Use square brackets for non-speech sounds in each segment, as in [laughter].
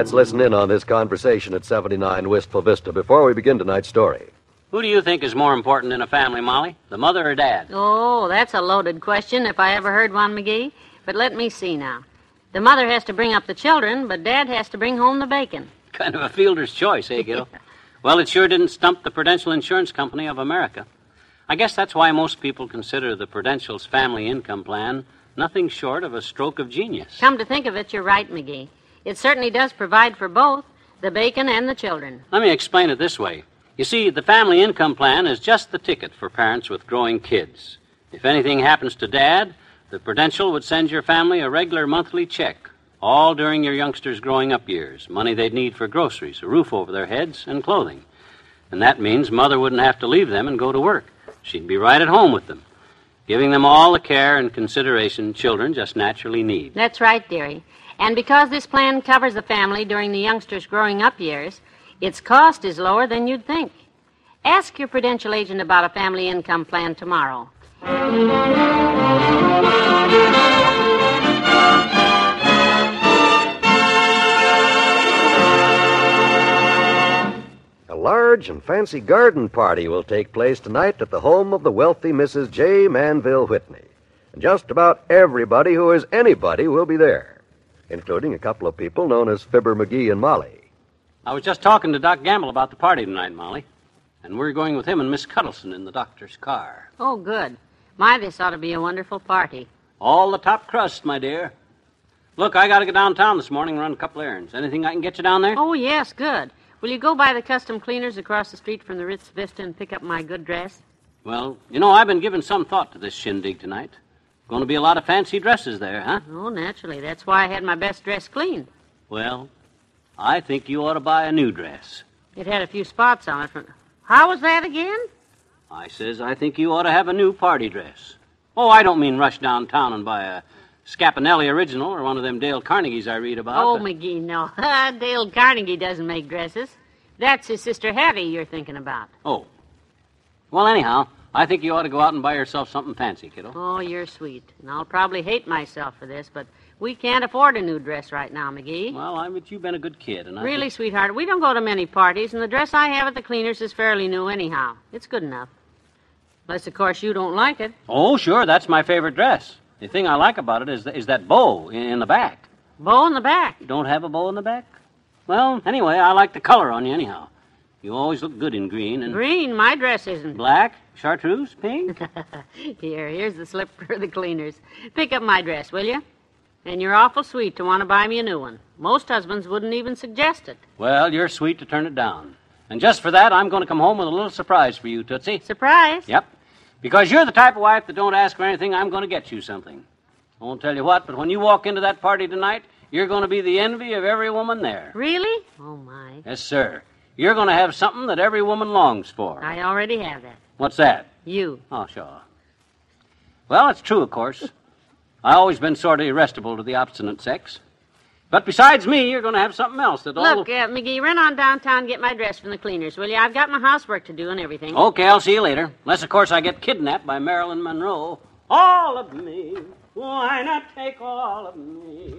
Let's listen in on this conversation at 79 Wistful Vista before we begin tonight's story. Who do you think is more important in a family, Molly? The mother or dad? Oh, that's a loaded question if I ever heard one, McGee. But let me see now. The mother has to bring up the children, but Dad has to bring home the bacon. [laughs] Kind of a fielder's choice, eh, Gil? [laughs] well, it sure didn't stump the Prudential Insurance Company of America. I guess that's why most people consider the Prudential's family income plan nothing short of a stroke of genius. Come to think of it, you're right, McGee. It certainly does provide for both the bacon and the children. Let me explain it this way. You see, the family income plan is just the ticket for parents with growing kids. If anything happens to Dad, the Prudential would send your family a regular monthly check, all during your youngsters' growing up years, money they'd need for groceries, a roof over their heads, and clothing. And that means Mother wouldn't have to leave them and go to work. She'd be right at home with them, giving them all the care and consideration children just naturally need. That's right, dearie. And because this plan covers the family during the youngsters' growing up years, its cost is lower than you'd think. Ask your Prudential agent about a family income plan tomorrow. A large and fancy garden party will take place tonight at the home of the wealthy Mrs. J. Manville Whitney. And just about everybody who is anybody will be there, including a couple of people known as Fibber McGee and Molly. I was just talking to Doc Gamble about the party tonight, Molly. And we're going with him and Miss Cuddleson in the doctor's car. Oh, good. My, this ought to be a wonderful party. All the top crust, my dear. Look, I gotta go downtown this morning and run a couple errands. Anything I can get you down there? Oh, yes, good. Will you go by the custom cleaners across the street from the Ritz Vista and pick up my good dress? Well, you know, I've been giving some thought to this shindig tonight. Going to be a lot of fancy dresses there, huh? Oh, naturally. That's why I had my best dress cleaned. Well, I think you ought to buy a new dress. It had a few spots on it from. How was that again? I says I think you ought to have a new party dress. Oh, I don't mean rush downtown and buy a Scapinelli original or one of them Dale Carnegies I read about. Oh, but- McGee, no. [laughs] Dale Carnegie doesn't make dresses. That's his sister Hattie you're thinking about. Oh. Well, anyhow, I think you ought to go out and buy yourself something fancy, kiddo. Oh, you're sweet. And I'll probably hate myself for this, but we can't afford a new dress right now, McGee. Well, I bet you've been a good kid, and I Really, think- sweetheart, we don't go to many parties, and the dress I have at the cleaners is fairly new anyhow. It's good enough. Unless, of course, you don't like it. Oh, sure, that's my favorite dress. The thing I like about it is, is that bow in, in the back. Bow in the back. You don't have a bow in the back? Well, anyway, I like the color on you anyhow. You always look good in green and Green, my dress isn't. black, chartreuse, pink. [laughs] Here, here's the slip for the cleaners. Pick up my dress, will you? And you're awful sweet to want to buy me a new one. Most husbands wouldn't even suggest it. well, you're sweet to turn it down. And just for that, I'm going to come home with a little surprise for you, Tootsie. Surprise. Yep. Because you're the type of wife that don't ask for anything, I'm going to get you something. I won't tell you what, but when you walk into that party tonight, you're going to be the envy of every woman there. Really? Oh, my. Yes, sir. You're going to have something that every woman longs for. I already have that. What's that? You. Oh, sure. Well, it's true, of course. I've always been sort of irresistible to the obstinate sex. But besides me, you're going to have something else that all. Look, uh, McGee, run on downtown and get my dress from the cleaners, will you? I've got my housework to do and everything. Okay, I'll see you later. Unless, of course, I get kidnapped by Marilyn Monroe. All of me. Why not take all of me?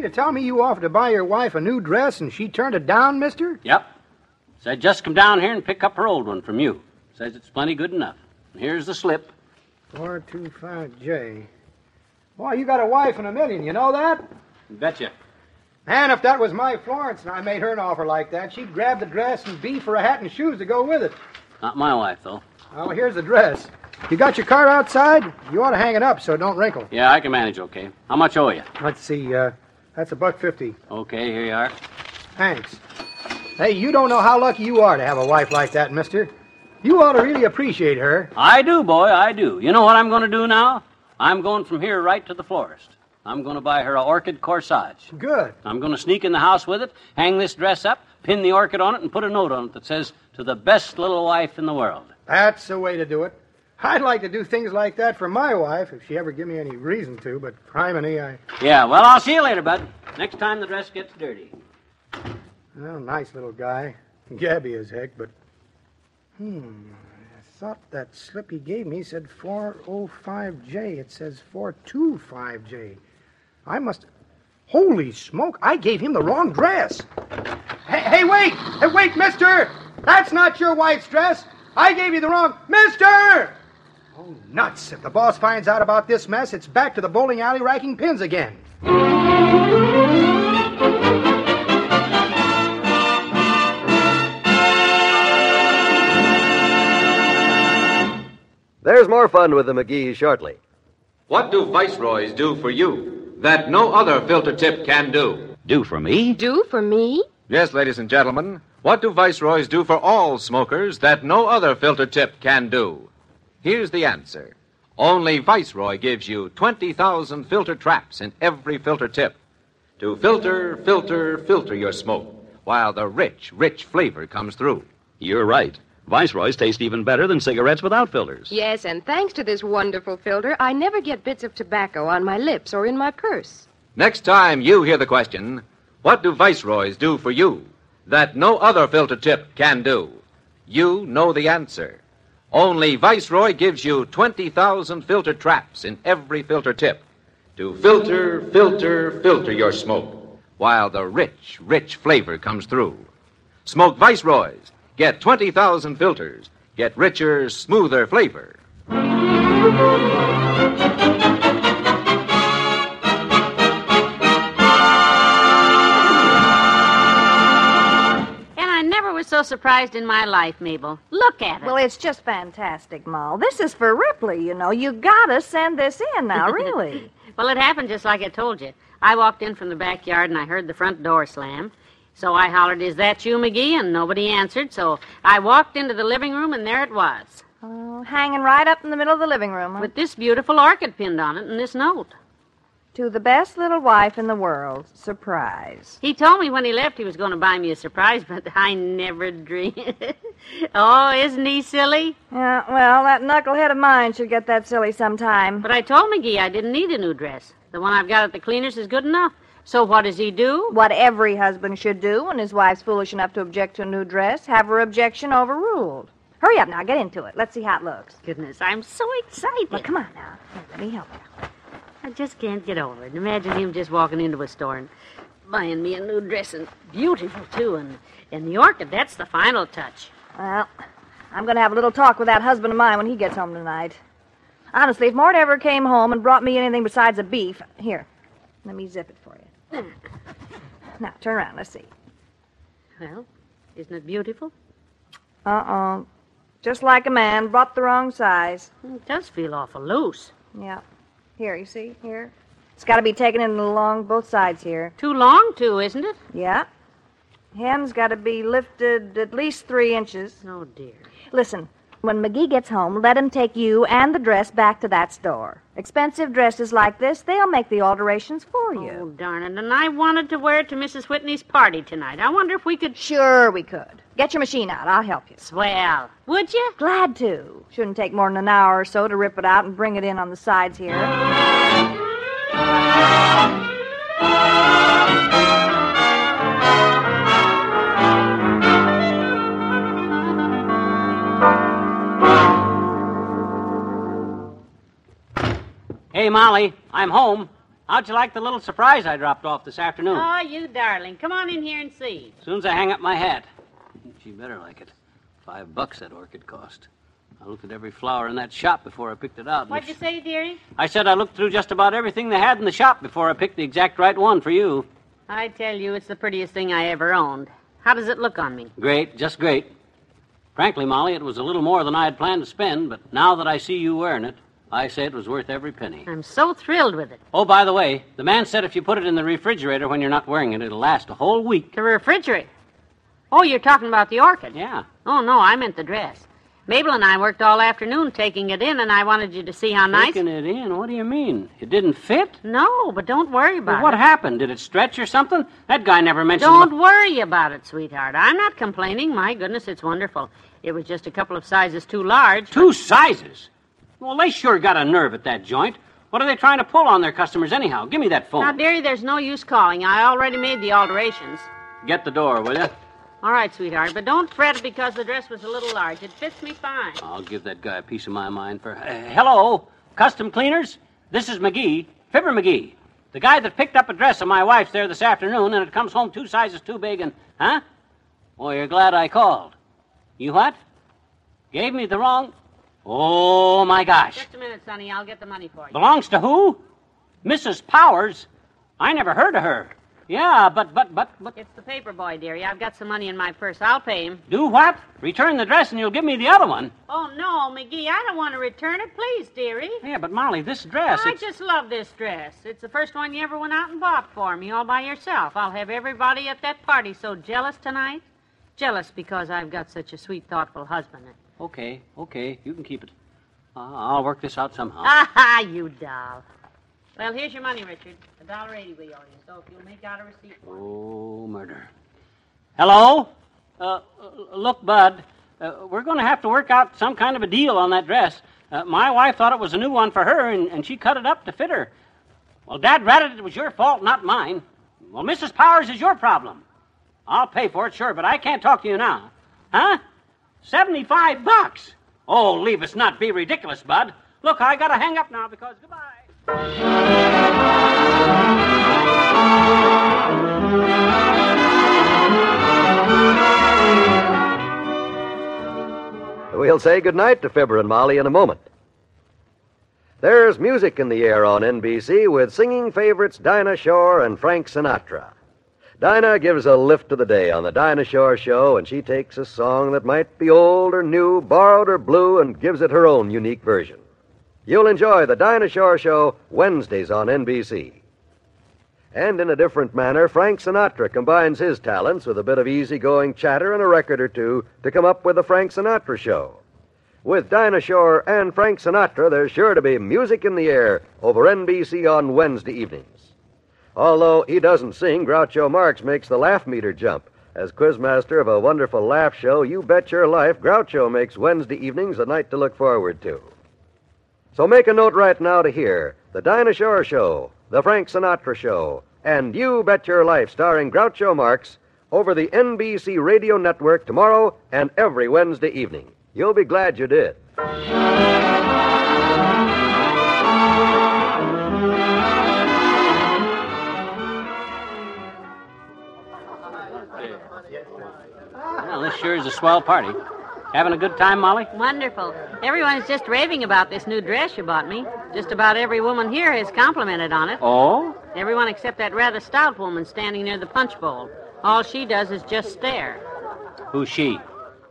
Mean to tell me you offered to buy your wife a new dress and she turned it down, mister? Yep. Said just come down here and pick up her old one from you. Says it's plenty good enough. And here's the slip. 425J. Boy, you got a wife and a million, you know that? Betcha. And if that was my Florence and I made her an offer like that, she'd grab the dress and be for a hat and shoes to go with it. Not my wife, though. Well, here's the dress. You got your car outside? You ought to hang it up so it don't wrinkle. Yeah, I can manage okay. How much owe you? Let's see, uh, that's a buck fifty. Okay, here you are. Thanks. Hey, you don't know how lucky you are to have a wife like that, mister. You ought to really appreciate her. I do, boy, I do. You know what I'm going to do now? I'm going from here right to the florist. I'm going to buy her a orchid corsage. Good. I'm going to sneak in the house with it, hang this dress up, pin the orchid on it, and put a note on it that says, To the best little wife in the world. That's the way to do it. I'd like to do things like that for my wife if she ever give me any reason to, but criminy, I. Yeah, well, I'll see you later, bud. Next time the dress gets dirty. Well, nice little guy. Gabby as heck, but. Hmm. I thought that slip he gave me said 405J. It says 425J. I must. Holy smoke, I gave him the wrong dress. Hey, hey, wait! Hey, wait, mister! That's not your wife's dress! I gave you the wrong. Mister! Oh, nuts. If the boss finds out about this mess, it's back to the bowling alley racking pins again. There's more fun with the McGees shortly. What do viceroys do for you that no other filter tip can do? Do for me? Do for me? Yes, ladies and gentlemen, what do viceroys do for all smokers that no other filter tip can do? Here's the answer. Only Viceroy gives you 20,000 filter traps in every filter tip to filter, filter, filter your smoke while the rich, rich flavor comes through. You're right. Viceroys taste even better than cigarettes without filters. Yes, and thanks to this wonderful filter, I never get bits of tobacco on my lips or in my purse. Next time you hear the question, what do viceroys do for you that no other filter tip can do? You know the answer. Only Viceroy gives you 20,000 filter traps in every filter tip to filter, filter, filter your smoke while the rich, rich flavor comes through. Smoke Viceroys. Get 20,000 filters. Get richer, smoother flavor. So surprised in my life, Mabel. Look at it. Well, it's just fantastic, Moll. This is for Ripley, you know. You gotta send this in now, [laughs] really. Well, it happened just like I told you. I walked in from the backyard and I heard the front door slam. So I hollered, Is that you, McGee? And nobody answered. So I walked into the living room and there it was, oh, hanging right up in the middle of the living room. huh? with this beautiful orchid pinned on it and this note. To the best little wife in the world. Surprise. He told me when he left he was going to buy me a surprise, but [laughs] I never dreamed. [laughs] oh, isn't he silly? Yeah, well, that knucklehead of mine should get that silly sometime. But I told McGee I didn't need a new dress. The one I've got at the cleaners is good enough. So what does he do? What every husband should do when his wife's foolish enough to object to a new dress, have her objection overruled. Hurry up now, get into it. Let's see how it looks. Goodness, I'm so excited. Well, come on now. Here, let me help you. I just can't get over it. Imagine him just walking into a store and buying me a new dress and beautiful too, and and the orchid. That's the final touch. Well, I'm going to have a little talk with that husband of mine when he gets home tonight. Honestly, if Mort ever came home and brought me anything besides a beef, here, let me zip it for you. Ah. Now, turn around. Let's see. Well, isn't it beautiful? Uh-oh. Just like a man, brought the wrong size. It does feel awful loose. Yeah. Here, you see? Here. It's got to be taken in along both sides here. Too long too, isn't it? Yeah. Hem's got to be lifted at least three inches. Oh dear. Listen, when McGee gets home, let him take you and the dress back to that store. Expensive dresses like this, they'll make the alterations for you. Oh darn it! And I wanted to wear it to Mrs. Whitney's party tonight. I wonder if we could. Sure, we could. Get your machine out. I'll help you. Swell. Would you? Glad to. Shouldn't take more than an hour or so to rip it out and bring it in on the sides here. Hey, Molly, I'm home. How'd you like the little surprise I dropped off this afternoon? Oh, you darling. Come on in here and see. As soon as I hang up my hat. She better like it. Five bucks that orchid cost. I looked at every flower in that shop before I picked it out. What'd you say, dearie? I said I looked through just about everything they had in the shop before I picked the exact right one for you. I tell you, it's the prettiest thing I ever owned. How does it look on me? Great, just great. Frankly, Molly, it was a little more than I had planned to spend, but now that I see you wearing it, I say it was worth every penny. I'm so thrilled with it. Oh, by the way, the man said if you put it in the refrigerator when you're not wearing it, it'll last a whole week. The refrigerator. Oh, you're talking about the orchid? Yeah. Oh, no, I meant the dress. Mabel and I worked all afternoon taking it in, and I wanted you to see how nice. Taking it in? What do you mean? It didn't fit? No, but don't worry about Well, what it. happened? Did it stretch or something? That guy never mentioned. Don't worry about it, sweetheart. I'm not complaining. My goodness, it's wonderful. It was just a couple of sizes too large. Two sizes? Well, they sure got a nerve at that joint. What are they trying to pull on their customers anyhow? Give me that phone. Now, dearie, there's no use calling. I already made the alterations. Get the door, will you? All right, sweetheart, but don't fret because the dress was a little large. It fits me fine. I'll give that guy a piece of my mind for. Uh, hello, custom cleaners. This is McGee, Fibber McGee, the guy that picked up a dress of my wife's there this afternoon, and it comes home two sizes too big. And huh? Well, you're glad I called. You what? Gave me the wrong. Oh my gosh! Just a minute, Sonny. I'll get the money for you. Belongs to who? Mrs. Powers. I never heard of her. Yeah, but but but but. It's the paper boy, dearie. I've got some money in my purse. I'll pay him. Do what? Return the dress, and you'll give me the other one. Oh, no, McGee. I don't want to return it. Please, dearie. Yeah, but Molly, this dress. I it's- just love this dress. It's the first one you ever went out and bought for me all by yourself. I'll have everybody at that party so jealous tonight. Jealous because I've got such a sweet, thoughtful husband. Okay, okay, you can keep it. Uh, I'll work this out somehow. Ah, ha! you doll. Well, here's your money, Richard. A dollar eighty we owe you. So if you'll make out a receipt for me. Oh, murder. Hello? Uh, uh, look, Bud, uh, we're going to have to work out some kind of a deal on that dress. Uh, my wife thought it was a new one for her, and, and she cut it up to fit her. Well, Dad ratted it was your fault, not mine. Well, Mrs. Powers is your problem. I'll pay for it, sure, but I can't talk to you now. Huh? Seventy-five bucks? Oh, leave us not be ridiculous, Bud. Look, I gotta hang up now because goodbye. We'll say goodnight to Fibber and Molly in a moment. There's music in the air on NBC with singing favorites Dinah Shore and Frank Sinatra. Dinah gives a lift to the day on the Dinah Shore Show, and she takes a song that might be old or new, borrowed or blue, and gives it her own unique version. You'll enjoy the Dinah Shore Show Wednesdays on NBC. And in a different manner, Frank Sinatra combines his talents with a bit of easygoing chatter and a record or two to come up with the Frank Sinatra Show. With Dinah Shore and Frank Sinatra, there's sure to be music in the air over NBC on Wednesday evenings. Although he doesn't sing, Groucho Marx makes the laugh meter jump. As quizmaster of a wonderful laugh show, You Bet Your Life, Groucho makes Wednesday evenings a night to look forward to. So make a note right now to hear The Dinah Shore Show, The Frank Sinatra Show, and You Bet Your Life starring Groucho Marx over the NBC Radio Network tomorrow and every Wednesday evening. You'll be glad you did. Sure is a swell party. Having a good time, Molly? Wonderful. Everyone's just raving about this new dress you bought me. Just about every woman here has complimented on it. Oh? Everyone except that rather stout woman standing near the punch bowl. All she does is just stare. Who's she?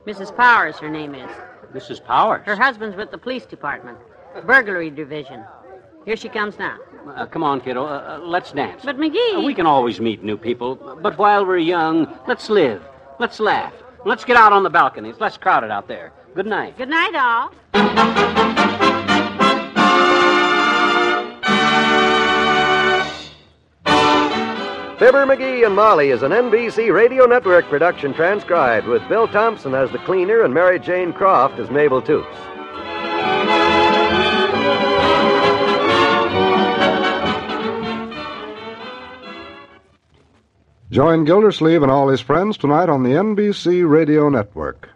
Mrs. Powers, her name is. Mrs. Powers. Her husband's with the police department, burglary division. Here she comes now. Uh, come on, kiddo. Uh, uh, let's dance. But McGee. Uh, we can always meet new people, but while we're young, let's live. Let's laugh. Let's get out on the balcony. It's less crowded out there. Good night. Good night, all. Fibber McGee and Molly is an NBC Radio Network production transcribed with Bill Thompson as the cleaner and Mary Jane Croft as Mabel Toops. Join Gildersleeve and all his friends tonight on the NBC Radio Network.